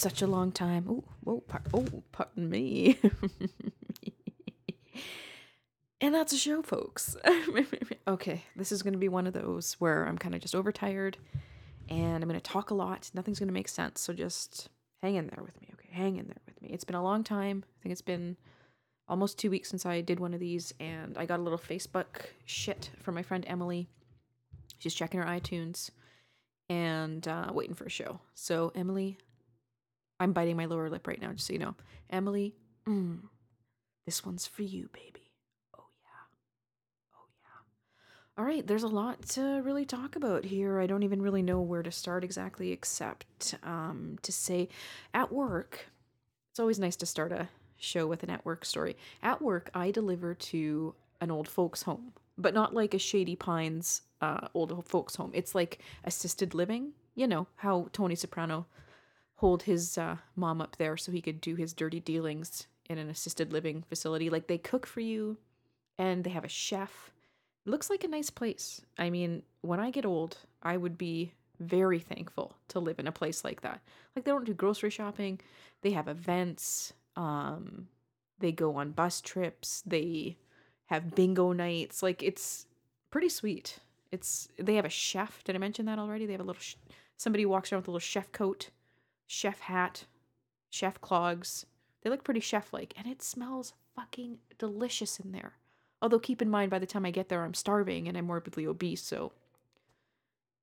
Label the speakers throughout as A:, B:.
A: such a long time. Oh, whoa, par- oh, pardon me. and that's a show, folks. okay, this is going to be one of those where I'm kind of just overtired and I'm going to talk a lot. Nothing's going to make sense. So just hang in there with me, okay? Hang in there with me. It's been a long time. I think it's been almost two weeks since I did one of these, and I got a little Facebook shit from my friend Emily. She's checking her iTunes and uh, waiting for a show. So, Emily, I'm biting my lower lip right now, just so you know. Emily, mm, this one's for you, baby. Oh, yeah. Oh, yeah. All right, there's a lot to really talk about here. I don't even really know where to start exactly, except um, to say at work, it's always nice to start a show with an at work story. At work, I deliver to an old folks' home, but not like a Shady Pines uh, old folks' home. It's like assisted living. You know how Tony Soprano hold his uh, mom up there so he could do his dirty dealings in an assisted living facility. Like they cook for you, and they have a chef. Looks like a nice place. I mean, when I get old, I would be very thankful to live in a place like that. Like they don't do grocery shopping. They have events. Um, they go on bus trips. They have bingo nights. Like it's pretty sweet. It's they have a chef. Did I mention that already? They have a little sh- somebody walks around with a little chef coat, chef hat, chef clogs. They look pretty chef like, and it smells fucking delicious in there. Although keep in mind, by the time I get there, I'm starving and I'm morbidly obese, so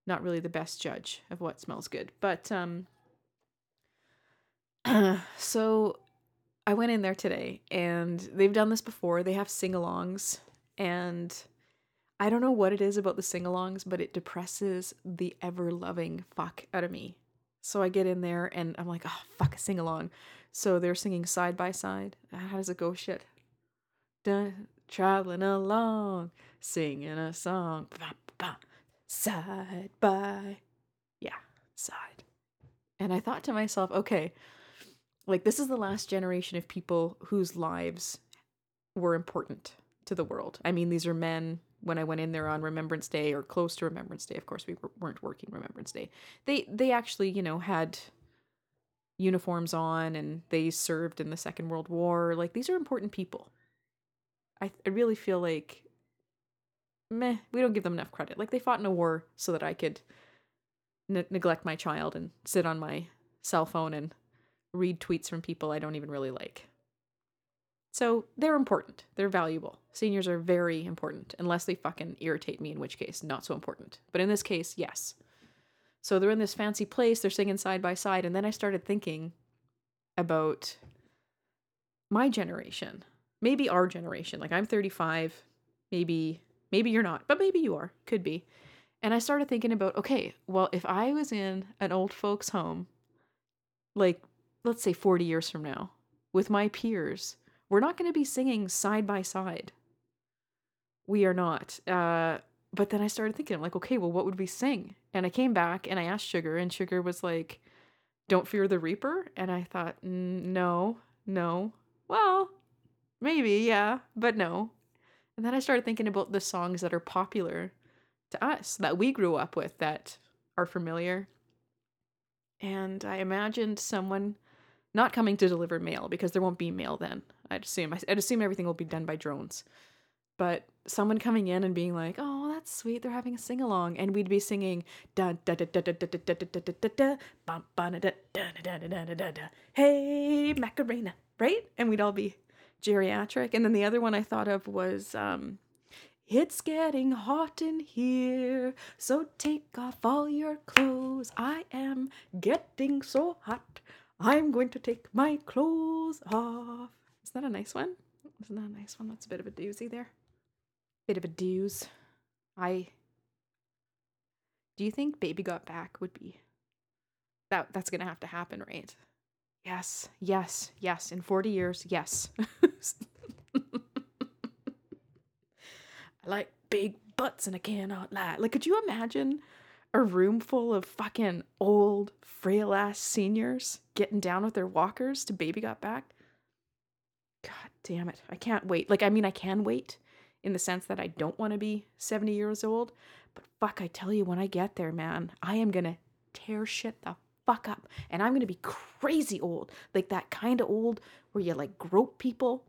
A: not really the best judge of what smells good. But um, so I went in there today, and they've done this before. They have sing-alongs, and I don't know what it is about the sing-alongs, but it depresses the ever-loving fuck out of me. So I get in there and I'm like, oh fuck, a sing-along. So they're singing side by side. Uh, how does it go? Shit. Dun, traveling along, singing a song. Ba, ba, side by. Yeah, side. And I thought to myself, okay, like this is the last generation of people whose lives were important to the world. I mean, these are men when I went in there on Remembrance Day or close to Remembrance Day. Of course, we weren't working Remembrance Day. They they actually, you know, had uniforms on and they served in the Second World War. Like these are important people. I I really feel like meh, we don't give them enough credit. Like they fought in a war so that I could ne- neglect my child and sit on my cell phone and read tweets from people I don't even really like. So they're important. They're valuable. Seniors are very important, unless they fucking irritate me, in which case, not so important. But in this case, yes. So they're in this fancy place, they're singing side by side, and then I started thinking about my generation. Maybe our generation. Like I'm 35, maybe maybe you're not, but maybe you are. Could be. And I started thinking about, okay, well, if I was in an old folks home like let's say 40 years from now with my peers, we're not going to be singing side by side. We are not. Uh, but then I started thinking, I'm like, okay, well, what would we sing? And I came back and I asked Sugar, and Sugar was like, Don't Fear the Reaper. And I thought, no, no. Well, maybe, yeah, but no. And then I started thinking about the songs that are popular to us, that we grew up with, that are familiar. And I imagined someone not coming to deliver mail because there won't be mail then. I'd assume. I'd assume everything will be done by drones. But someone coming in and being like, "Oh, that's sweet. They're having a sing along," and we'd be singing da da da da da da da da da da da da bum da da da da da da da da Hey Macarena, right? And we'd all be geriatric. And then the other one I thought of was um it's getting hot in here, so take off all your clothes. I am getting so hot. I'm going to take my clothes off. Is that a nice one? Isn't that a nice one? That's a bit of a doozy there. Bit of a dooze. I. Do you think Baby Got Back would be. That that's gonna have to happen, right? Yes, yes, yes. In 40 years, yes. I like big butts and I cannot lie. Like, could you imagine a room full of fucking old, frail ass seniors getting down with their walkers to Baby Got Back. God damn it. I can't wait. Like, I mean, I can wait in the sense that I don't want to be 70 years old, but fuck, I tell you, when I get there, man, I am gonna tear shit the fuck up. And I'm going to be crazy old, like that kind of old where you like grope people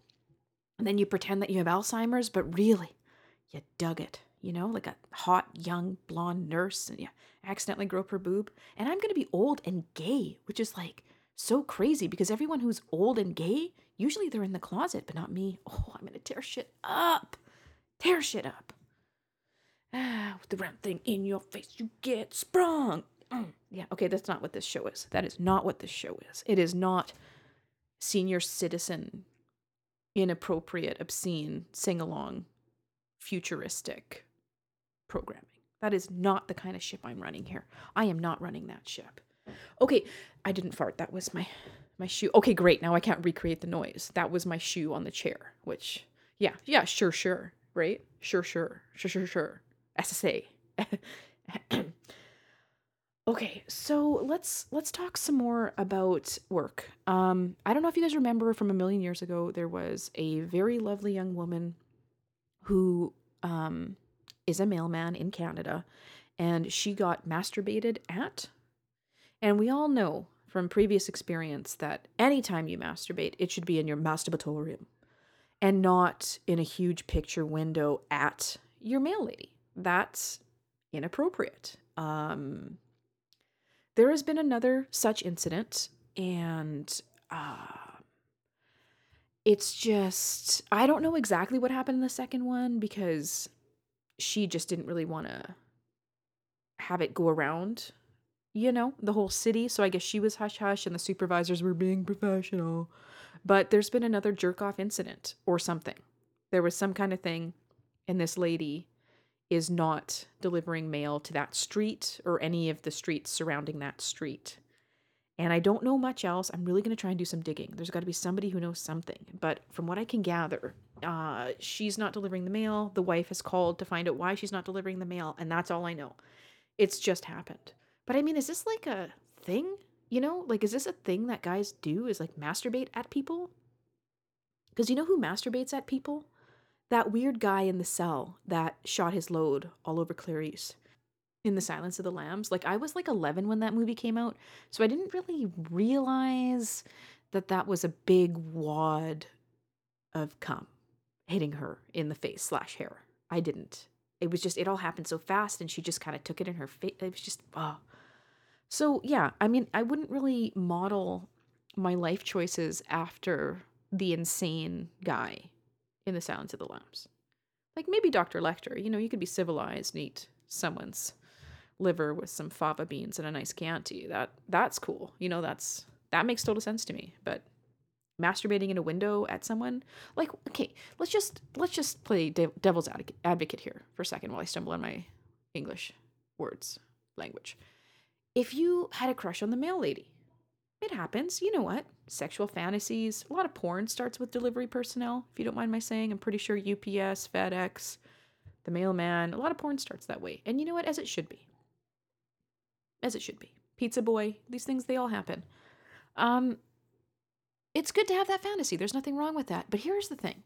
A: and then you pretend that you have Alzheimer's, but really, you dug it, you know, like a hot, young, blonde nurse, and you accidentally grope her boob. And I'm going to be old and gay, which is like so crazy because everyone who's old and gay, usually they're in the closet, but not me. Oh, I'm to tear shit up. Tear shit up. Ah, with the round thing in your face, you get sprung. Mm. Yeah, okay, that's not what this show is. That is not what this show is. It is not senior citizen inappropriate, obscene, sing along, futuristic programming. That is not the kind of ship I'm running here. I am not running that ship. Okay, I didn't fart. That was my my shoe. Okay, great. Now I can't recreate the noise. That was my shoe on the chair, which yeah, yeah, sure, sure, right? Sure, sure. Sure, sure, sure. SSA. Okay, so let's let's talk some more about work. Um, I don't know if you guys remember from a million years ago, there was a very lovely young woman who um, is a mailman in Canada, and she got masturbated at. And we all know from previous experience that anytime you masturbate, it should be in your masturbatorium and not in a huge picture window at your mail lady. That's inappropriate. Um, there has been another such incident, and uh, it's just, I don't know exactly what happened in the second one because she just didn't really want to have it go around, you know, the whole city. So I guess she was hush hush and the supervisors were being professional. But there's been another jerk off incident or something. There was some kind of thing, and this lady is not delivering mail to that street or any of the streets surrounding that street. And I don't know much else. I'm really going to try and do some digging. There's got to be somebody who knows something. But from what I can gather, uh, she's not delivering the mail. The wife has called to find out why she's not delivering the mail. And that's all I know. It's just happened. But I mean, is this like a thing? You know, like, is this a thing that guys do? Is like masturbate at people? Because you know who masturbates at people? that weird guy in the cell that shot his load all over Clarice in The Silence of the Lambs. Like, I was like 11 when that movie came out, so I didn't really realize that that was a big wad of cum hitting her in the face slash hair. I didn't. It was just, it all happened so fast, and she just kind of took it in her face. It was just, oh. So, yeah, I mean, I wouldn't really model my life choices after the insane guy in The Silence of the Lambs. Like maybe Dr. Lecter, you know, you could be civilized and eat someone's liver with some fava beans and a nice Chianti. That that's cool. You know, that's that makes total sense to me. But masturbating in a window at someone, like okay, let's just let's just play de- devil's advocate here for a second while I stumble on my English words language. If you had a crush on the mail lady, it happens. You know what? Sexual fantasies. A lot of porn starts with delivery personnel, if you don't mind my saying. I'm pretty sure UPS, FedEx, the mailman, a lot of porn starts that way. And you know what? As it should be. As it should be. Pizza boy, these things, they all happen. Um, it's good to have that fantasy. There's nothing wrong with that. But here's the thing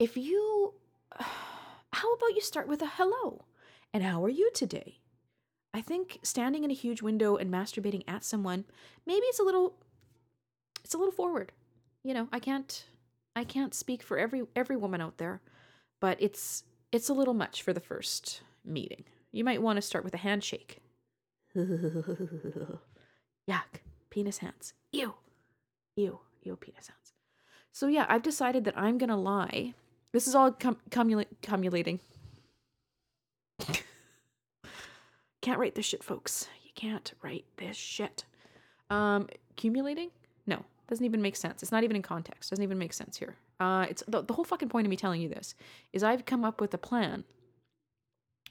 A: if you, how about you start with a hello? And how are you today? I think standing in a huge window and masturbating at someone, maybe it's a little it's a little forward. You know, I can't I can't speak for every every woman out there, but it's it's a little much for the first meeting. You might want to start with a handshake. Yuck. Penis hands. Ew. Ew. Ew, penis hands. So yeah, I've decided that I'm gonna lie. This is all cum- cumula- cumulating. Can't write this shit, folks. You can't write this shit. Um, accumulating? No, doesn't even make sense. It's not even in context. Doesn't even make sense here. Uh, it's the, the whole fucking point of me telling you this is I've come up with a plan.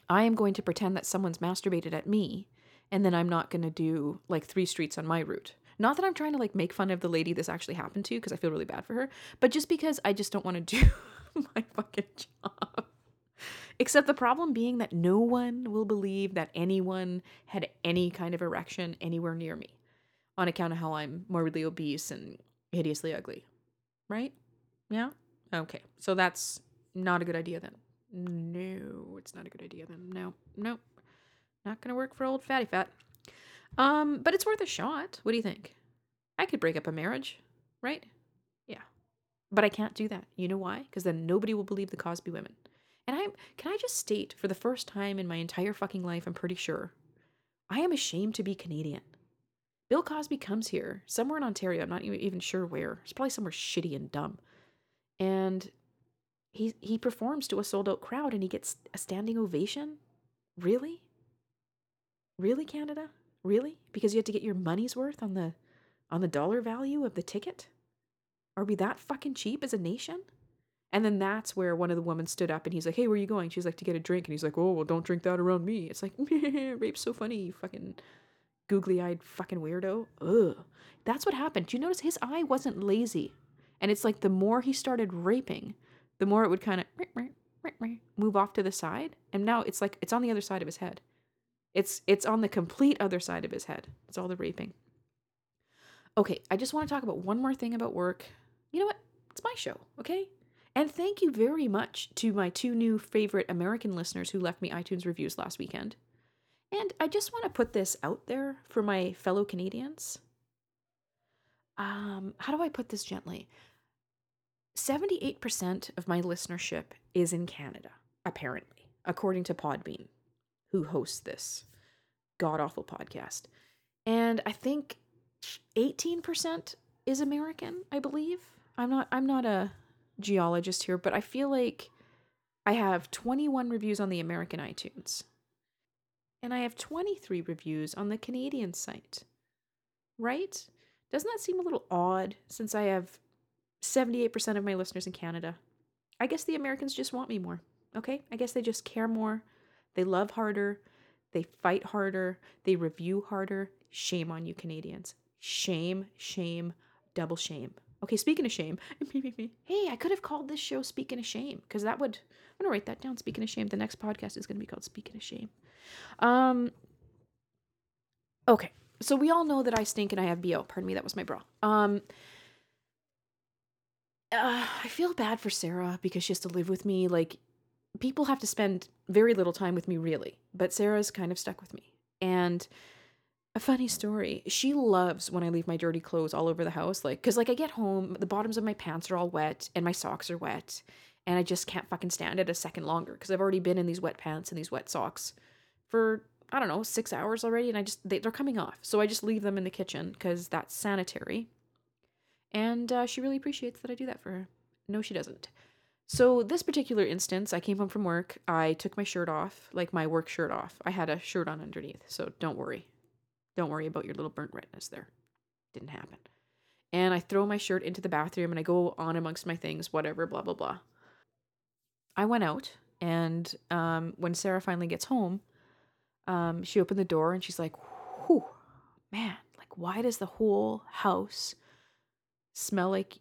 A: I am going to pretend that someone's masturbated at me, and then I'm not going to do like three streets on my route. Not that I'm trying to like make fun of the lady this actually happened to because I feel really bad for her, but just because I just don't want to do my fucking job. Except the problem being that no one will believe that anyone had any kind of erection anywhere near me on account of how I'm morbidly obese and hideously ugly. Right? Yeah? Okay. So that's not a good idea then. No, it's not a good idea then. No, no. Not going to work for old fatty fat. Um, but it's worth a shot. What do you think? I could break up a marriage, right? Yeah. But I can't do that. You know why? Because then nobody will believe the Cosby women. And I'm can I just state for the first time in my entire fucking life, I'm pretty sure, I am ashamed to be Canadian. Bill Cosby comes here, somewhere in Ontario, I'm not even sure where. It's probably somewhere shitty and dumb. And he he performs to a sold out crowd and he gets a standing ovation. Really? Really, Canada? Really? Because you had to get your money's worth on the on the dollar value of the ticket? Are we that fucking cheap as a nation? And then that's where one of the women stood up and he's like, Hey, where are you going? She's like, To get a drink. And he's like, Oh, well, don't drink that around me. It's like, rape's so funny, you fucking googly eyed fucking weirdo. Ugh. That's what happened. Do you notice his eye wasn't lazy? And it's like the more he started raping, the more it would kind of move off to the side. And now it's like it's on the other side of his head. It's it's on the complete other side of his head. It's all the raping. Okay, I just want to talk about one more thing about work. You know what? It's my show, okay? And thank you very much to my two new favorite American listeners who left me iTunes reviews last weekend. And I just want to put this out there for my fellow Canadians. Um, how do I put this gently? 78% of my listenership is in Canada, apparently, according to Podbean, who hosts this god awful podcast. And I think 18% is American, I believe. I'm not I'm not a geologist here, but I feel like I have 21 reviews on the American iTunes. And I have 23 reviews on the Canadian site. Right? Doesn't that seem a little odd since I have 78% of my listeners in Canada? I guess the Americans just want me more. Okay? I guess they just care more. They love harder. They fight harder. They review harder. Shame on you, Canadians. Shame, shame, double shame. Okay, speaking of shame, hey, I could have called this show Speaking of Shame because that would, I'm going to write that down. Speaking of Shame. The next podcast is going to be called Speaking of Shame. Um, okay, so we all know that I stink and I have BO. Pardon me, that was my bra. Um, uh, I feel bad for Sarah because she has to live with me. Like, people have to spend very little time with me, really. But Sarah's kind of stuck with me. And a funny story. She loves when I leave my dirty clothes all over the house. Like, cause like I get home, the bottoms of my pants are all wet and my socks are wet. And I just can't fucking stand it a second longer because I've already been in these wet pants and these wet socks for, I don't know, six hours already. And I just, they, they're coming off. So I just leave them in the kitchen because that's sanitary. And uh, she really appreciates that I do that for her. No, she doesn't. So, this particular instance, I came home from work. I took my shirt off, like my work shirt off. I had a shirt on underneath, so don't worry. Don't worry about your little burnt redness there. Didn't happen. And I throw my shirt into the bathroom and I go on amongst my things, whatever, blah, blah, blah. I went out, and um, when Sarah finally gets home, um, she opened the door and she's like, whew, man, like, why does the whole house smell like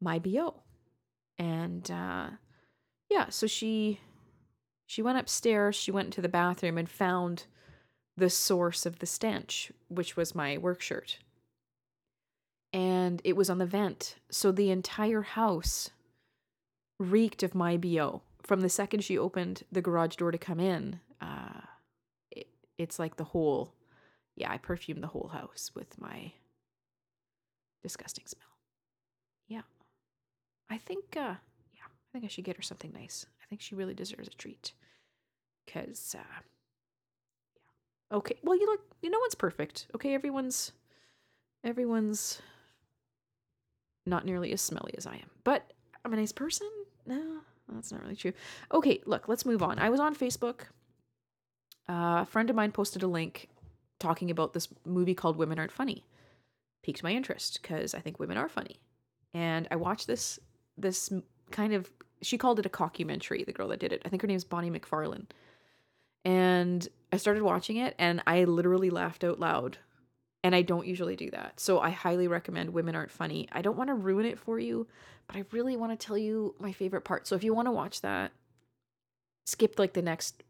A: my BO? And uh, yeah, so she she went upstairs, she went into the bathroom and found the source of the stench, which was my work shirt. And it was on the vent. So the entire house reeked of my BO. From the second she opened the garage door to come in, uh, it, it's like the whole, yeah, I perfumed the whole house with my disgusting smell. Yeah. I think, uh, yeah, I think I should get her something nice. I think she really deserves a treat. Because, uh, Okay. Well, you look. You know no one's perfect. Okay, everyone's everyone's not nearly as smelly as I am. But I'm a nice person. No, that's not really true. Okay, look. Let's move on. I was on Facebook. Uh, a friend of mine posted a link talking about this movie called Women Aren't Funny. Piqued my interest because I think women are funny, and I watched this this kind of. She called it a cockumentary. The girl that did it. I think her name's Bonnie McFarlane and I started watching it and I literally laughed out loud. And I don't usually do that. So I highly recommend Women Aren't Funny. I don't want to ruin it for you, but I really want to tell you my favorite part. So if you want to watch that, skip like the next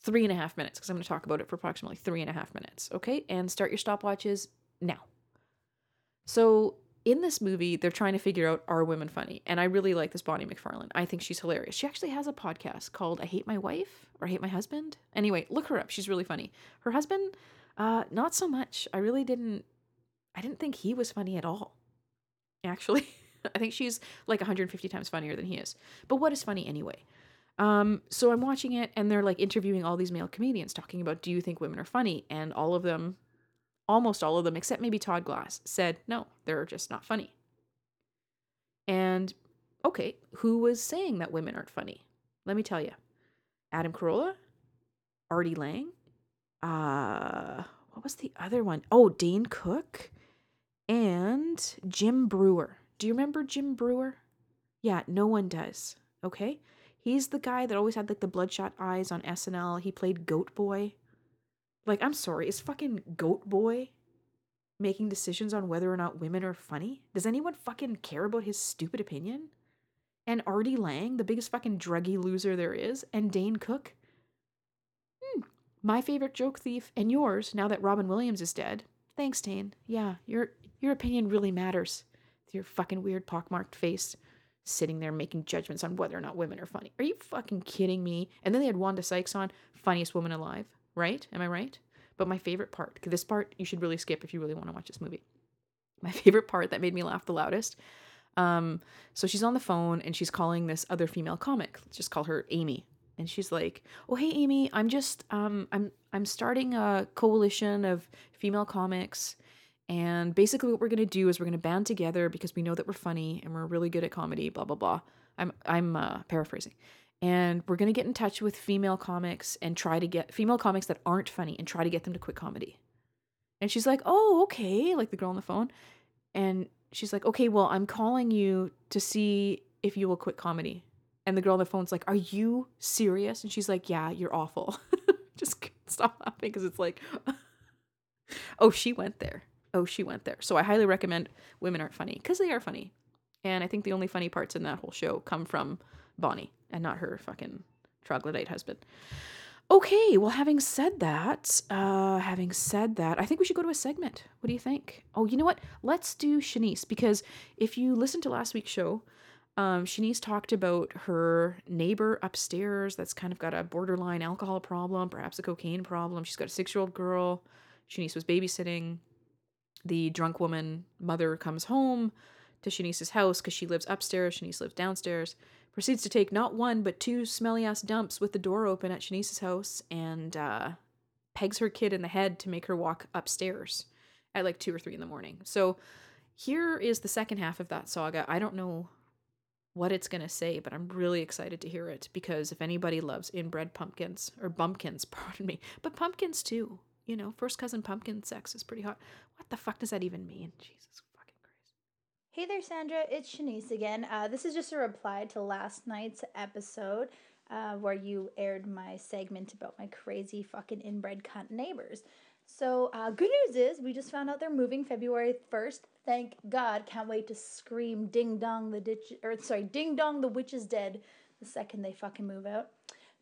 A: three and a half minutes because I'm going to talk about it for approximately three and a half minutes. Okay. And start your stopwatches now. So in this movie, they're trying to figure out are women funny? And I really like this Bonnie McFarlane. I think she's hilarious. She actually has a podcast called I Hate My Wife or I Hate My Husband. Anyway, look her up. She's really funny. Her husband, Uh, not so much. I really didn't. I didn't think he was funny at all. Actually, I think she's like 150 times funnier than he is. But what is funny anyway? Um, so I'm watching it, and they're like interviewing all these male comedians, talking about, "Do you think women are funny?" And all of them, almost all of them, except maybe Todd Glass, said no, they're just not funny. And okay, who was saying that women aren't funny? Let me tell you. Adam Carolla, Artie Lange, uh, what was the other one? Oh, Dane Cook and Jim Breuer. Do you remember Jim Breuer? Yeah, no one does. Okay? He's the guy that always had like the bloodshot eyes on SNL. He played Goat Boy. Like, I'm sorry, is fucking Goat Boy making decisions on whether or not women are funny? Does anyone fucking care about his stupid opinion? And Artie Lange, the biggest fucking druggy loser there is, and Dane Cook, hmm, my favorite joke thief and yours now that Robin Williams is dead. Thanks, Dane. Yeah, your your opinion really matters. With your fucking weird pockmarked face sitting there making judgments on whether or not women are funny. Are you fucking kidding me? And then they had Wanda Sykes on, funniest woman alive, right? Am I right? But my favorite part, this part you should really skip if you really want to watch this movie. My favorite part that made me laugh the loudest. Um, so she's on the phone and she's calling this other female comic. Let's just call her Amy and she's like, "Oh, hey Amy, I'm just um I'm I'm starting a coalition of female comics." And basically what we're to do is we're to band together because we know that we're funny and we're really good at comedy, blah blah blah. I'm I'm uh, paraphrasing. And we're going to get in touch with female comics and try to get female comics that aren't funny and try to get them to quit comedy. And she's like, "Oh, okay," like the girl on the phone. And she's like, "Okay, well, I'm calling you to see if you will quit comedy." And the girl on the phone's like, Are you serious? And she's like, Yeah, you're awful. Just stop laughing because it's like, Oh, she went there. Oh, she went there. So I highly recommend Women Aren't Funny because they are funny. And I think the only funny parts in that whole show come from Bonnie and not her fucking troglodyte husband. Okay, well, having said that, uh, having said that, I think we should go to a segment. What do you think? Oh, you know what? Let's do Shanice because if you listen to last week's show, um, Shanice talked about her neighbor upstairs that's kind of got a borderline alcohol problem, perhaps a cocaine problem. She's got a six year old girl. Shanice was babysitting. The drunk woman mother comes home to Shanice's house because she lives upstairs. Shanice lives downstairs. Proceeds to take not one but two smelly ass dumps with the door open at Shanice's house and uh, pegs her kid in the head to make her walk upstairs at like two or three in the morning. So here is the second half of that saga. I don't know what it's going to say, but I'm really excited to hear it because if anybody loves inbred pumpkins or bumpkins, pardon me, but pumpkins too, you know, first cousin pumpkin sex is pretty hot. What the fuck does that even mean? Jesus.
B: Hey there, Sandra. It's Shanice again. Uh, this is just a reply to last night's episode uh, where you aired my segment about my crazy fucking inbred cunt neighbors. So, uh, good news is we just found out they're moving February 1st. Thank God. Can't wait to scream ding dong the ditch or sorry, ding dong the witch is dead the second they fucking move out.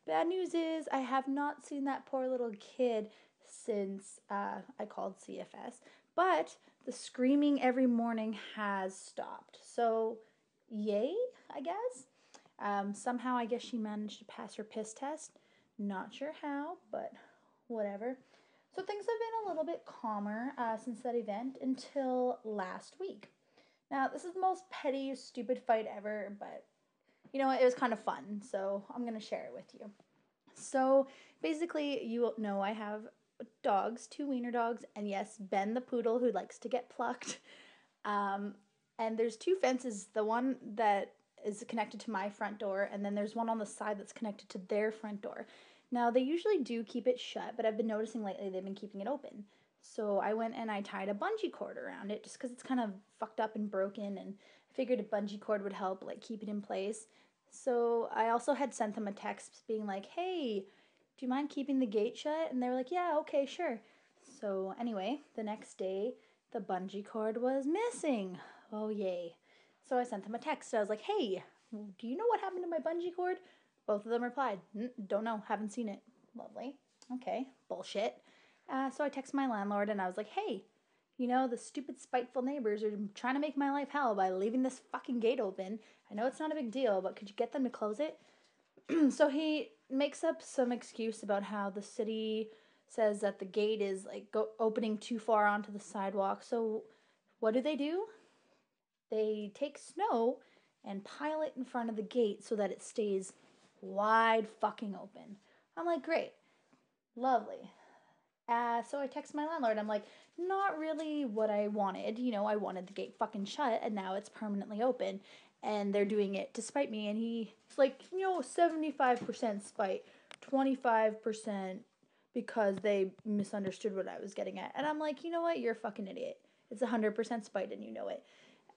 B: Bad news is I have not seen that poor little kid since uh, I called CFS, but the screaming every morning has stopped. So, yay, I guess. Um, somehow, I guess she managed to pass her piss test. Not sure how, but whatever. So things have been a little bit calmer uh, since that event until last week. Now, this is the most petty, stupid fight ever, but you know, it was kind of fun, so I'm going to share it with you. So basically, you know, I have dogs, two wiener dogs, and yes, Ben the poodle who likes to get plucked. Um, and there's two fences the one that is connected to my front door, and then there's one on the side that's connected to their front door. Now, they usually do keep it shut, but I've been noticing lately they've been keeping it open. So I went and I tied a bungee cord around it just because it's kind of fucked up and broken, and I figured a bungee cord would help like keep it in place. So I also had sent them a text being like, "Hey, do you mind keeping the gate shut?" And they were like, "Yeah, okay, sure." So anyway, the next day the bungee cord was missing. Oh yay! So I sent them a text. I was like, "Hey, do you know what happened to my bungee cord?" Both of them replied, don't know, haven't seen it. Lovely. Okay, bullshit. Uh, so I texted my landlord and I was like, hey, you know, the stupid spiteful neighbors are trying to make my life hell by leaving this fucking gate open. I know it's not a big deal, but could you get them to close it? so he makes up some excuse about how the city says that the gate is like go- opening too far onto the sidewalk. So what do they do? They take snow and pile it in front of the gate so that it stays wide fucking open. I'm like, great, lovely. Uh, so I text my landlord. I'm like, not really what I wanted. You know, I wanted the gate fucking shut, and now it's permanently open, and they're doing it to spite me. And he's like, you know, 75% spite, 25% because they misunderstood what I was getting at. And I'm like, you know what? You're a fucking idiot. It's 100% spite, and you know it.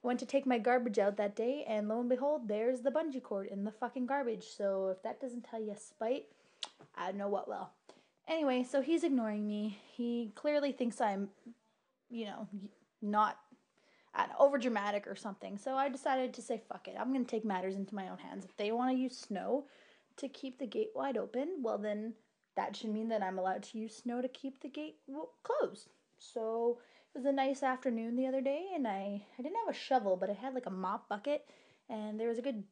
B: Went to take my garbage out that day, and lo and behold, there's the bungee cord in the fucking garbage. So if that doesn't tell you spite, I don't know what will. Anyway, so he's ignoring me. He clearly thinks I'm, you know, not over dramatic or something. So I decided to say, fuck it. I'm going to take matters into my own hands. If they want to use snow to keep the gate wide open, well, then that should mean that I'm allowed to use snow to keep the gate closed. So it was a nice afternoon the other day, and I, I didn't have a shovel, but I had like a mop bucket, and there was a good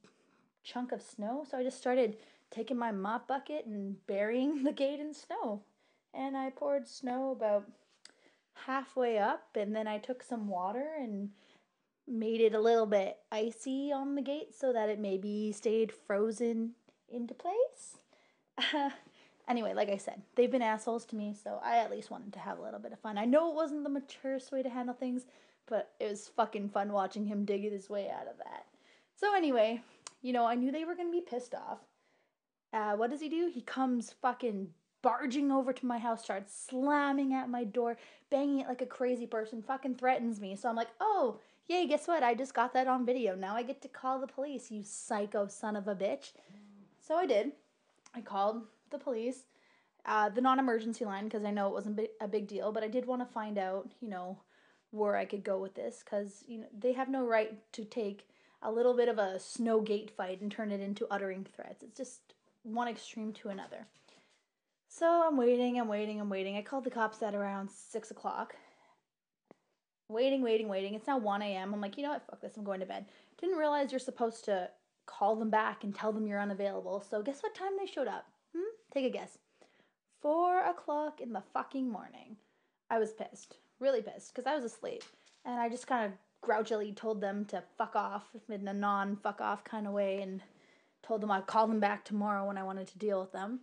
B: chunk of snow. So I just started taking my mop bucket and burying the gate in snow. And I poured snow about halfway up, and then I took some water and made it a little bit icy on the gate so that it maybe stayed frozen into place. anyway, like I said, they've been assholes to me, so I at least wanted to have a little bit of fun. I know it wasn't the maturest way to handle things, but it was fucking fun watching him dig his way out of that. So, anyway, you know, I knew they were gonna be pissed off. Uh, what does he do? He comes fucking barging over to my house, starts slamming at my door, banging it like a crazy person, fucking threatens me. So I'm like, oh, yay, guess what? I just got that on video. Now I get to call the police, you psycho son of a bitch. So I did. I called the police, uh, the non emergency line, because I know it wasn't a big deal, but I did want to find out, you know, where I could go with this, because, you know, they have no right to take a little bit of a snow gate fight and turn it into uttering threats. It's just one extreme to another. So I'm waiting, I'm waiting, I'm waiting. I called the cops at around 6 o'clock. Waiting, waiting, waiting. It's now 1 a.m. I'm like, you know what? Fuck this. I'm going to bed. Didn't realize you're supposed to call them back and tell them you're unavailable. So guess what time they showed up? Hmm? Take a guess. 4 o'clock in the fucking morning. I was pissed. Really pissed because I was asleep. And I just kind of grouchily told them to fuck off in a non fuck off kind of way and told them I'd call them back tomorrow when I wanted to deal with them.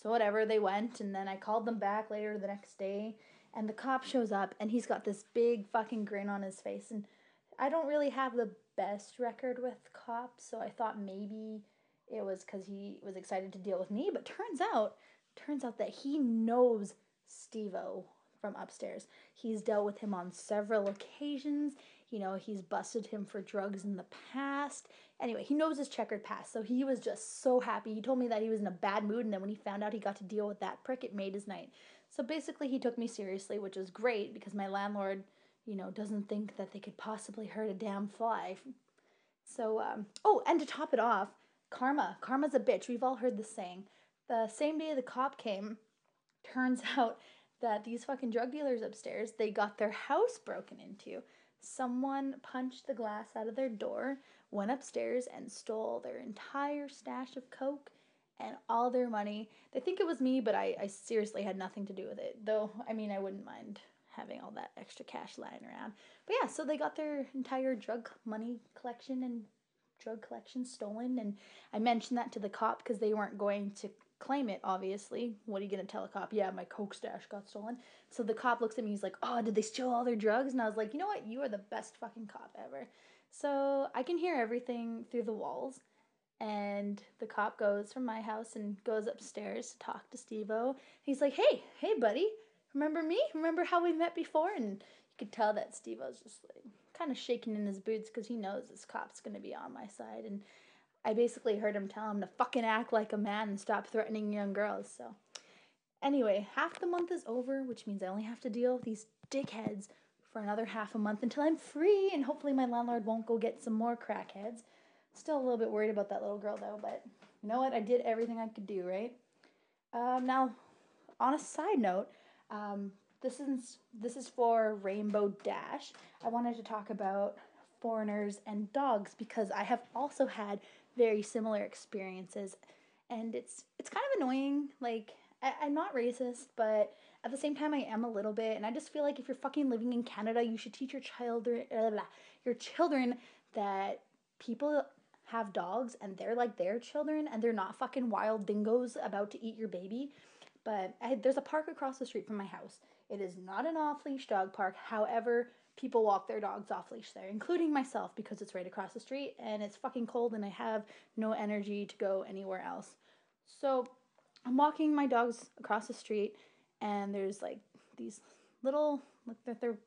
B: So whatever, they went and then I called them back later the next day and the cop shows up and he's got this big fucking grin on his face and I don't really have the best record with cops, so I thought maybe it was cuz he was excited to deal with me, but turns out turns out that he knows Stevo from upstairs. He's dealt with him on several occasions. You know, he's busted him for drugs in the past. Anyway, he knows his checkered past, so he was just so happy. He told me that he was in a bad mood, and then when he found out he got to deal with that prick, it made his night. So basically, he took me seriously, which was great because my landlord, you know, doesn't think that they could possibly hurt a damn fly. So, um, oh, and to top it off, karma. Karma's a bitch. We've all heard this saying. The same day the cop came, turns out that these fucking drug dealers upstairs, they got their house broken into. Someone punched the glass out of their door, went upstairs, and stole their entire stash of Coke and all their money. They think it was me, but I, I seriously had nothing to do with it. Though, I mean, I wouldn't mind having all that extra cash lying around. But yeah, so they got their entire drug money collection and drug collection stolen. And I mentioned that to the cop because they weren't going to claim it, obviously. What are you going to tell a cop? Yeah, my Coke stash got stolen. So the cop looks at me, he's like, Oh, did they steal all their drugs? And I was like, You know what? You are the best fucking cop ever. So I can hear everything through the walls. And the cop goes from my house and goes upstairs to talk to Stevo. He's like, Hey, hey, buddy, remember me? Remember how we met before? And you could tell that Stevo's just like kind of shaking in his boots because he knows this cop's going to be on my side. And I basically heard him tell him to fucking act like a man and stop threatening young girls. So, anyway, half the month is over, which means I only have to deal with these dickheads for another half a month until I'm free, and hopefully my landlord won't go get some more crackheads. Still a little bit worried about that little girl though, but you know what? I did everything I could do, right? Um, now, on a side note, um, this is this is for Rainbow Dash. I wanted to talk about foreigners and dogs because I have also had very similar experiences and it's it's kind of annoying like I, I'm not racist, but at the same time, I am a little bit, and I just feel like if you're fucking living in Canada, you should teach your child, uh, your children that people have dogs and they're like their children and they're not fucking wild dingoes about to eat your baby. But I, there's a park across the street from my house. It is not an off leash dog park. However, people walk their dogs off leash there, including myself because it's right across the street and it's fucking cold and I have no energy to go anywhere else. So I'm walking my dogs across the street and there's like these little, look, they're, they're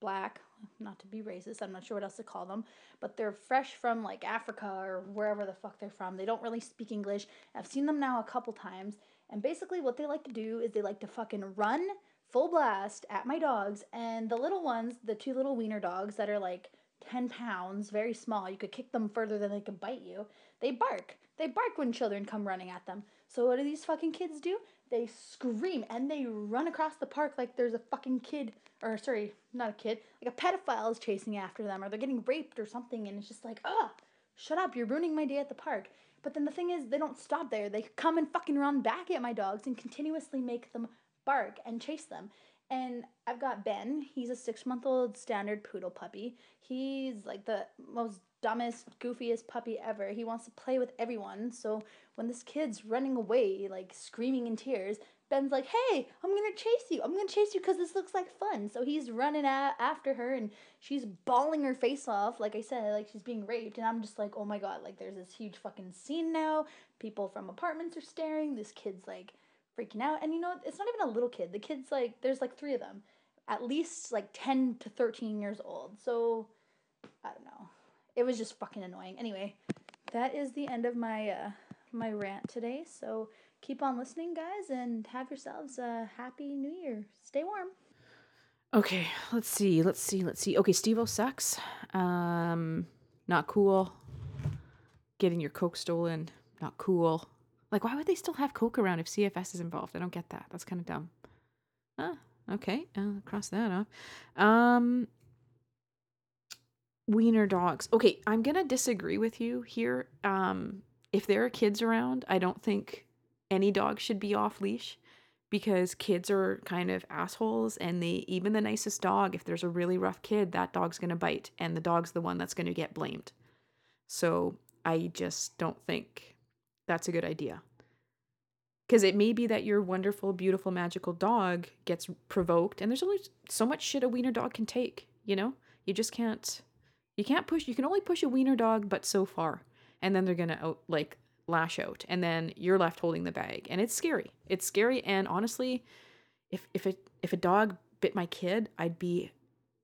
B: black, not to be racist, I'm not sure what else to call them, but they're fresh from like Africa or wherever the fuck they're from. They don't really speak English. I've seen them now a couple times, and basically what they like to do is they like to fucking run full blast at my dogs, and the little ones, the two little wiener dogs that are like 10 pounds, very small, you could kick them further than they could bite you, they bark. They bark when children come running at them. So what do these fucking kids do? They scream and they run across the park like there's a fucking kid, or sorry, not a kid, like a pedophile is chasing after them, or they're getting raped or something, and it's just like, ah, shut up, you're ruining my day at the park. But then the thing is, they don't stop there. They come and fucking run back at my dogs and continuously make them bark and chase them. And I've got Ben. He's a six month old standard poodle puppy. He's like the most dumbest, goofiest puppy ever. He wants to play with everyone. So when this kid's running away, like screaming in tears, Ben's like, "Hey, I'm gonna chase you. I'm gonna chase you because this looks like fun." So he's running a- after her, and she's bawling her face off. Like I said, like she's being raped, and I'm just like, "Oh my god!" Like there's this huge fucking scene now. People from apartments are staring. This kid's like freaking out, and you know, it's not even a little kid. The kid's like, there's like three of them, at least like ten to thirteen years old. So I don't know. It was just fucking annoying. Anyway, that is the end of my uh, my rant today. So keep on listening, guys, and have yourselves a happy new year. Stay warm.
A: Okay, let's see. Let's see. Let's see. Okay, Steve sucks. Um, not cool. Getting your Coke stolen. Not cool. Like, why would they still have Coke around if CFS is involved? I don't get that. That's kind of dumb. Ah, okay. I'll cross that off. Um, wiener dogs. Okay, I'm gonna disagree with you here. Um, if there are kids around, I don't think any dog should be off leash because kids are kind of assholes and they even the nicest dog if there's a really rough kid that dog's going to bite and the dog's the one that's going to get blamed so i just don't think that's a good idea. Because it may be that your wonderful beautiful magical dog gets provoked and there's only so much shit a wiener dog can take you know? You just can't you can't push you can only push a wiener dog but so far. And then they're to out like lash out and then you're left holding the bag. And it's scary. It's scary and honestly if if it if a dog bit my kid i'd be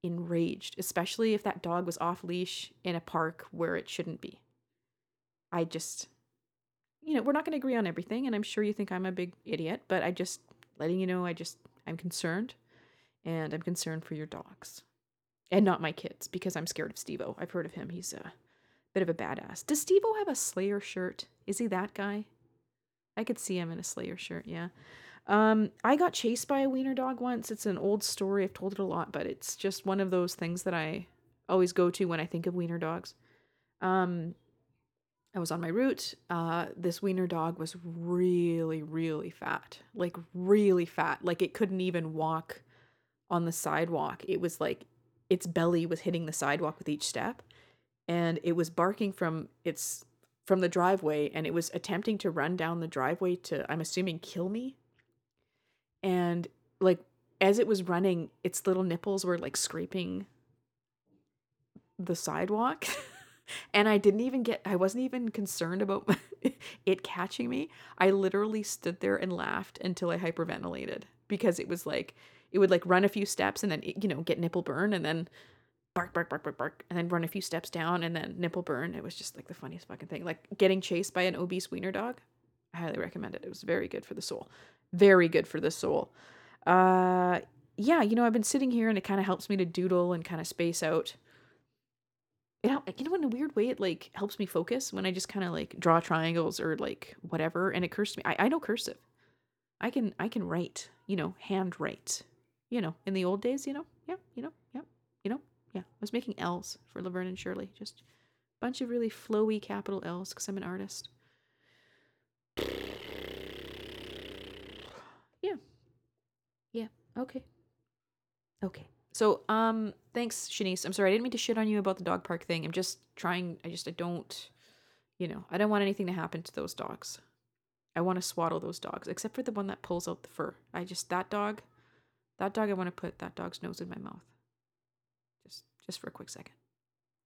A: enraged especially if that dog was off leash in a park where it shouldn't be. I just you know we're not going to agree on everything and i'm sure you think i'm a big idiot but i just letting you know i just i'm concerned and i'm concerned for your dogs and not my kids because i'm scared of stevo i've heard of him he's a bit of a badass does stevo have a slayer shirt is he that guy? I could see him in a Slayer shirt, yeah. Um, I got chased by a wiener dog once. It's an old story. I've told it a lot, but it's just one of those things that I always go to when I think of wiener dogs. Um, I was on my route. Uh, this wiener dog was really, really fat. Like, really fat. Like, it couldn't even walk on the sidewalk. It was like its belly was hitting the sidewalk with each step. And it was barking from its from the driveway and it was attempting to run down the driveway to I'm assuming kill me. And like as it was running, its little nipples were like scraping the sidewalk. and I didn't even get I wasn't even concerned about it catching me. I literally stood there and laughed until I hyperventilated because it was like it would like run a few steps and then you know get nipple burn and then bark, bark, bark, bark, bark, and then run a few steps down and then nipple burn. It was just like the funniest fucking thing. Like getting chased by an obese wiener dog. I highly recommend it. It was very good for the soul. Very good for the soul. Uh yeah, you know, I've been sitting here and it kind of helps me to doodle and kind of space out. You know, in a weird way, it like helps me focus when I just kind of like draw triangles or like whatever. And it curses me. I, I know cursive. I can I can write. You know, hand write. You know, in the old days, you know, yeah, you know, yeah, you know, yeah, I was making L's for Laverne and Shirley. Just a bunch of really flowy capital L's because I'm an artist. Yeah. Yeah. Okay. Okay. So, um, thanks, Shanice. I'm sorry, I didn't mean to shit on you about the dog park thing. I'm just trying. I just, I don't, you know, I don't want anything to happen to those dogs. I want to swaddle those dogs, except for the one that pulls out the fur. I just, that dog, that dog, I want to put that dog's nose in my mouth. Just, just for a quick second.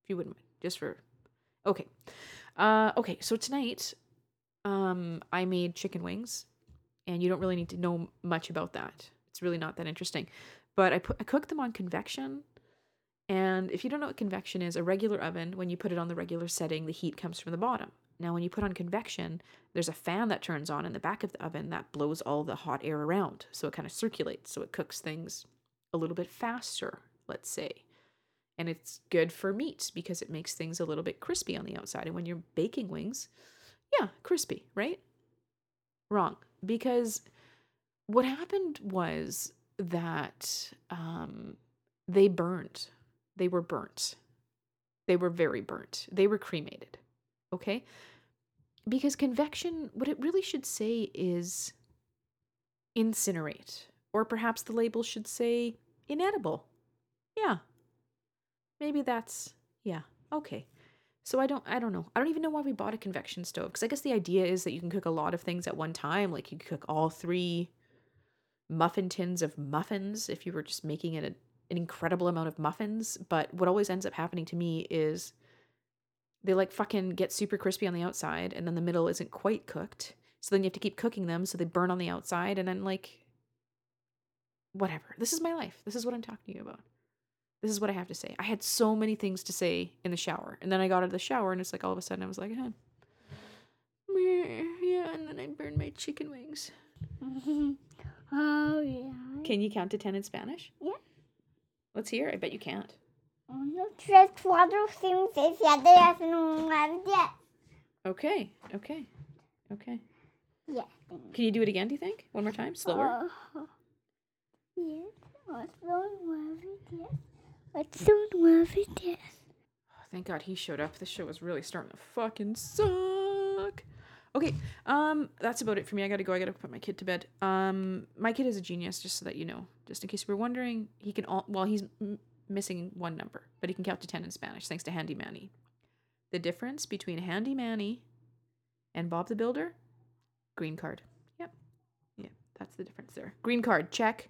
A: If you wouldn't mind. Just for, okay. Uh, okay. So tonight, um, I made chicken wings, and you don't really need to know much about that. It's really not that interesting. But I put I cooked them on convection. And if you don't know what convection is, a regular oven, when you put it on the regular setting, the heat comes from the bottom. Now, when you put on convection, there's a fan that turns on in the back of the oven that blows all the hot air around. So it kind of circulates. So it cooks things a little bit faster, let's say. And it's good for meat because it makes things a little bit crispy on the outside. And when you're baking wings, yeah, crispy, right? Wrong. Because what happened was that um, they burned. They were burnt. They were very burnt. They were cremated. Okay? Because convection, what it really should say is incinerate. Or perhaps the label should say inedible. Yeah. Maybe that's, yeah, okay. So I don't I don't know. I don't even know why we bought a convection stove because I guess the idea is that you can cook a lot of things at one time. Like you cook all three muffin tins of muffins if you were just making it a, an incredible amount of muffins. But what always ends up happening to me is they like fucking get super crispy on the outside and then the middle isn't quite cooked. So then you have to keep cooking them so they burn on the outside and then like whatever. This is my life. This is what I'm talking to you about. This is what I have to say. I had so many things to say in the shower. And then I got out of the shower and it's like all of a sudden I was like, eh. yeah, and then I burned my chicken wings.
B: Oh, yeah.
A: Can you count to 10 in Spanish?
B: Yeah.
A: Let's hear. I bet you can't.
B: Uno, tres, cuatro, cinco, seis, siete, ocho, nueve, diez.
A: Okay. Okay. Okay.
B: Yeah.
A: Can you do it again, do you think? One more time? Slower?
B: Uh, diez, ocho, nueve, diez. Ocho, nueve, diez.
A: Oh, thank God he showed up. This show was really starting to fucking suck. Okay, um, that's about it for me. I gotta go. I gotta put my kid to bed. Um, my kid is a genius, just so that you know. Just in case you were wondering, he can all. Well, he's m- missing one number, but he can count to ten in Spanish thanks to Handy Manny. The difference between Handy Manny and Bob the Builder, green card. Yep, yeah, that's the difference there. Green card, check.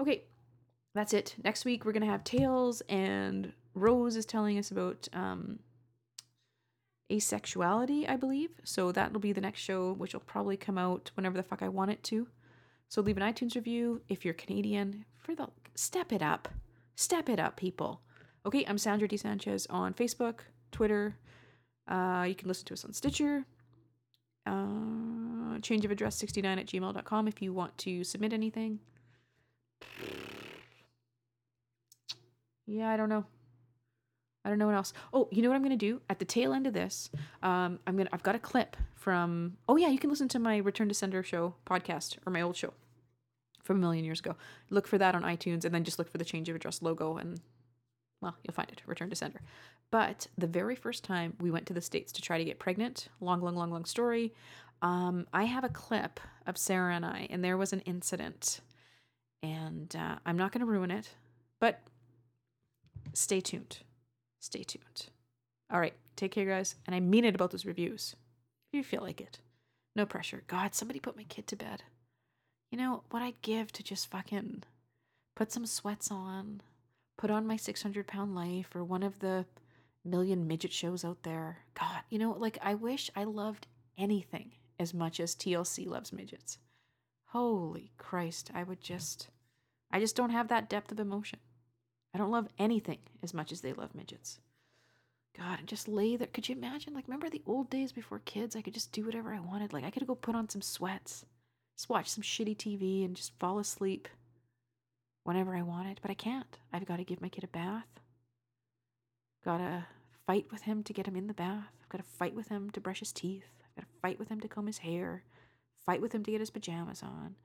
A: Okay, that's it. Next week we're gonna have Tails and Rose is telling us about um asexuality, I believe. So that'll be the next show, which will probably come out whenever the fuck I want it to. So leave an iTunes review if you're Canadian. For the step it up, step it up, people. Okay, I'm Sandra D Sanchez on Facebook, Twitter. Uh, you can listen to us on Stitcher. Uh, change of address 69 at gmail.com if you want to submit anything. Yeah, I don't know. I don't know what else. Oh, you know what I'm gonna do at the tail end of this? Um, I'm gonna I've got a clip from. Oh yeah, you can listen to my Return to Sender show podcast or my old show from a million years ago. Look for that on iTunes, and then just look for the change of address logo, and well, you'll find it. Return to Sender. But the very first time we went to the states to try to get pregnant, long, long, long, long story. Um, I have a clip of Sarah and I, and there was an incident, and uh, I'm not gonna ruin it, but stay tuned stay tuned. All right, take care, guys. And I mean it about those reviews. If you feel like it, no pressure. God, somebody put my kid to bed. You know what I'd give to just fucking put some sweats on, put on my 600 pound life or one of the million midget shows out there. God, you know, like I wish I loved anything as much as TLC loves midgets. Holy Christ, I would just, I just don't have that depth of emotion. I don't love anything as much as they love midgets. God, and just lay there. Could you imagine? Like, remember the old days before kids? I could just do whatever I wanted. Like, I could go put on some sweats, just watch some shitty TV, and just fall asleep whenever I wanted. But I can't. I've got to give my kid a bath. Gotta fight with him to get him in the bath. I've got to fight with him to brush his teeth. I've got to fight with him to comb his hair. Fight with him to get his pajamas on.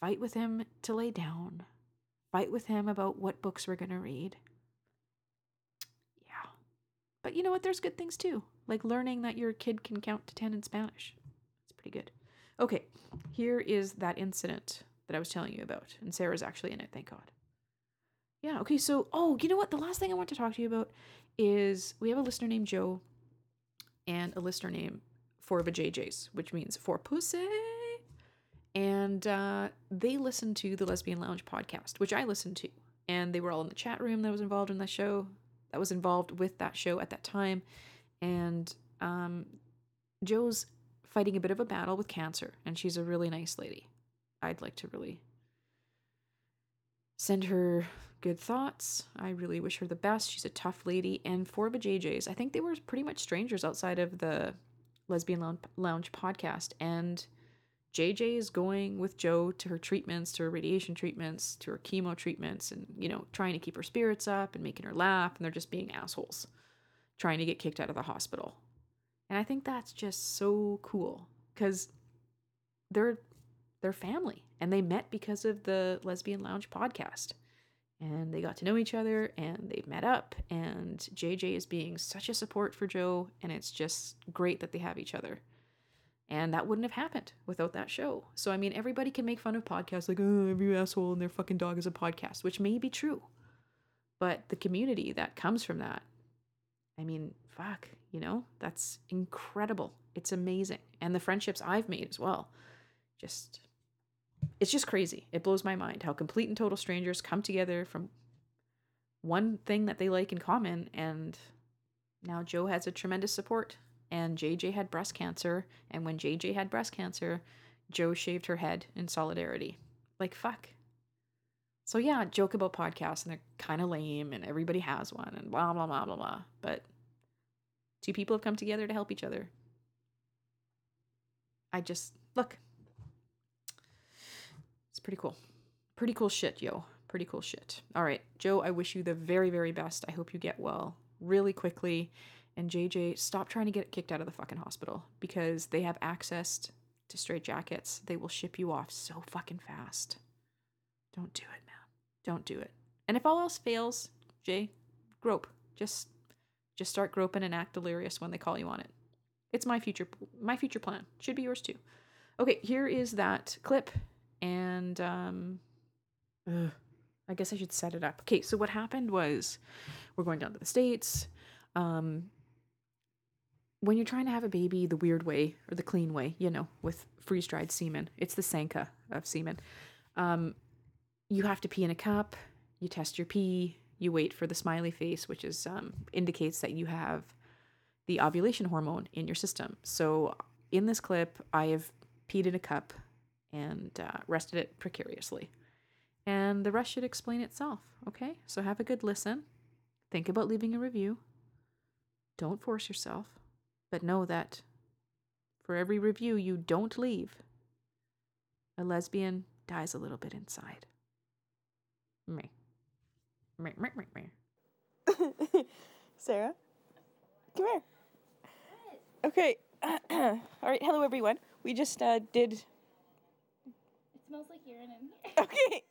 A: Fight with him to lay down fight with him about what books we're going to read. Yeah. But you know what? There's good things too, like learning that your kid can count to 10 in Spanish. It's pretty good. Okay, here is that incident that I was telling you about. And Sarah's actually in it, thank God. Yeah, okay, so, oh, you know what? The last thing I want to talk to you about is we have a listener named Joe and a listener named Four JJs, which means for pussy. And uh, they listened to the Lesbian Lounge podcast, which I listened to. And they were all in the chat room that was involved in that show, that was involved with that show at that time. And um, Joe's fighting a bit of a battle with cancer, and she's a really nice lady. I'd like to really send her good thoughts. I really wish her the best. She's a tough lady. And for the JJs, I think they were pretty much strangers outside of the Lesbian Lounge podcast. And JJ is going with Joe to her treatments, to her radiation treatments, to her chemo treatments, and, you know, trying to keep her spirits up and making her laugh. And they're just being assholes, trying to get kicked out of the hospital. And I think that's just so cool because they're they're family and they met because of the Lesbian Lounge podcast. And they got to know each other and they met up and JJ is being such a support for Joe and it's just great that they have each other. And that wouldn't have happened without that show. So I mean everybody can make fun of podcasts like oh every asshole and their fucking dog is a podcast, which may be true. But the community that comes from that I mean, fuck, you know, that's incredible. It's amazing. And the friendships I've made as well. Just, it's just crazy. It blows my mind how complete and total strangers come together from one thing that they like in common. And now Joe has a tremendous support. And JJ had breast cancer. And when JJ had breast cancer, Joe shaved her head in solidarity. Like, fuck. So yeah, joke about podcasts and they're kind of lame and everybody has one and blah blah blah blah blah. But two people have come together to help each other. I just look. It's pretty cool. Pretty cool shit, yo. Pretty cool shit. All right, Joe, I wish you the very very best. I hope you get well really quickly. And JJ, stop trying to get kicked out of the fucking hospital because they have access to straight jackets. They will ship you off so fucking fast. Don't do it, man. Don't do it. And if all else fails, Jay, grope. Just just start groping and act delirious when they call you on it. It's my future my future plan. Should be yours too. Okay, here is that clip and um ugh, I guess I should set it up. Okay, so what happened was we're going down to the states. Um when you're trying to have a baby the weird way or the clean way, you know, with freeze-dried semen. It's the Sanka of semen. Um you have to pee in a cup, you test your pee, you wait for the smiley face, which is um, indicates that you have the ovulation hormone in your system. So in this clip, I have peed in a cup and uh, rested it precariously. And the rest should explain itself, okay? So have a good listen. Think about leaving a review. Don't force yourself, but know that for every review you don't leave, a lesbian dies a little bit inside. Me. Me, me, me,
C: me. Sarah, come here. Okay. All right. Hello, everyone. We just uh, did. It
B: smells like urine in here.
C: Okay.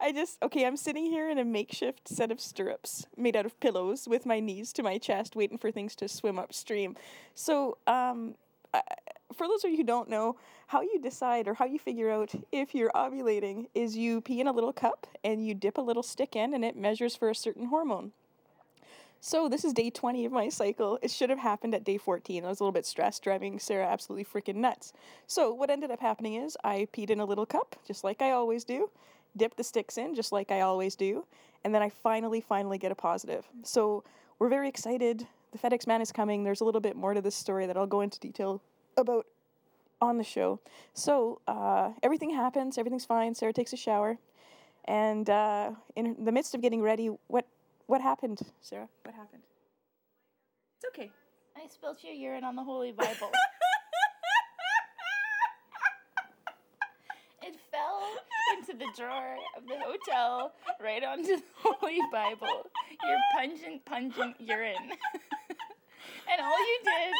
C: I just okay. I'm sitting here in a makeshift set of stirrups made out of pillows with my knees to my chest, waiting for things to swim upstream. So, um, I, for those of you who don't know, how you decide or how you figure out if you're ovulating is you pee in a little cup and you dip a little stick in and it measures for a certain hormone. So this is day 20 of my cycle. It should have happened at day 14. I was a little bit stressed, driving Sarah absolutely freaking nuts. So what ended up happening is I peed in a little cup, just like I always do, dip the sticks in, just like I always do, and then I finally, finally get a positive. So we're very excited. The FedEx man is coming. There's a little bit more to this story that I'll go into detail about on the show. So uh, everything happens, everything's fine. Sarah takes a shower, and uh, in the midst of getting ready, what what happened, Sarah? What happened? It's okay.
B: I spilled your urine on the Holy Bible. it fell into the drawer of the hotel, right onto the Holy Bible. Your pungent, pungent urine. and all you did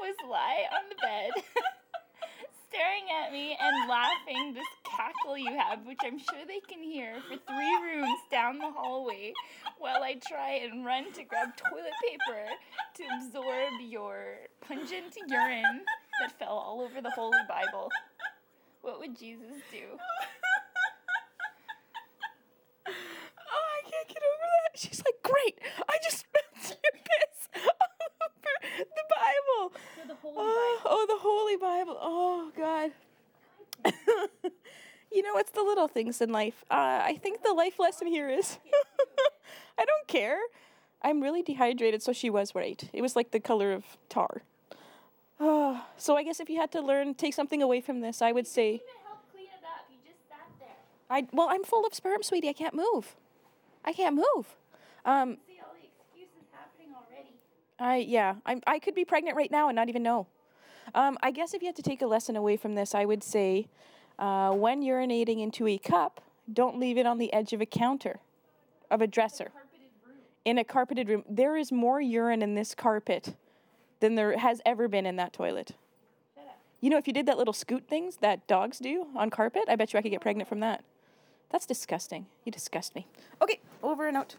B: was lie on the bed, staring at me and laughing this cackle you have, which I'm sure they can hear for three rooms down the hallway, while I try and run to grab toilet paper to absorb your pungent urine that fell all over the Holy Bible. What would Jesus do?
A: She's like, great. I just spelled your piss the Bible.
C: The oh,
A: Bible. oh, the Holy Bible. Oh, God. you know, it's the little things in life. Uh, I think the life lesson here is I don't care. I'm really dehydrated, so she was right. It was like the color of tar. Oh, so I guess if you had to learn, take something away from this, I would say. I well, I'm full of sperm, sweetie. I can't move. I can't move. Um,
C: See all the excuses happening already.
A: I yeah, I'm I could be pregnant right now and not even know. Um, I guess if you had to take a lesson away from this, I would say, uh, when urinating into a cup, don't leave it on the edge of a counter, of a dresser, in a carpeted room. There is more urine in this carpet than there has ever been in that toilet. You know, if you did that little scoot things that dogs do on carpet, I bet you I could get pregnant from that. That's disgusting. You disgust me. Okay, over and out.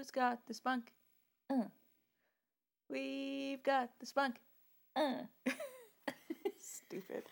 A: Who's got the spunk? Uh. We've got the spunk. Uh. Stupid.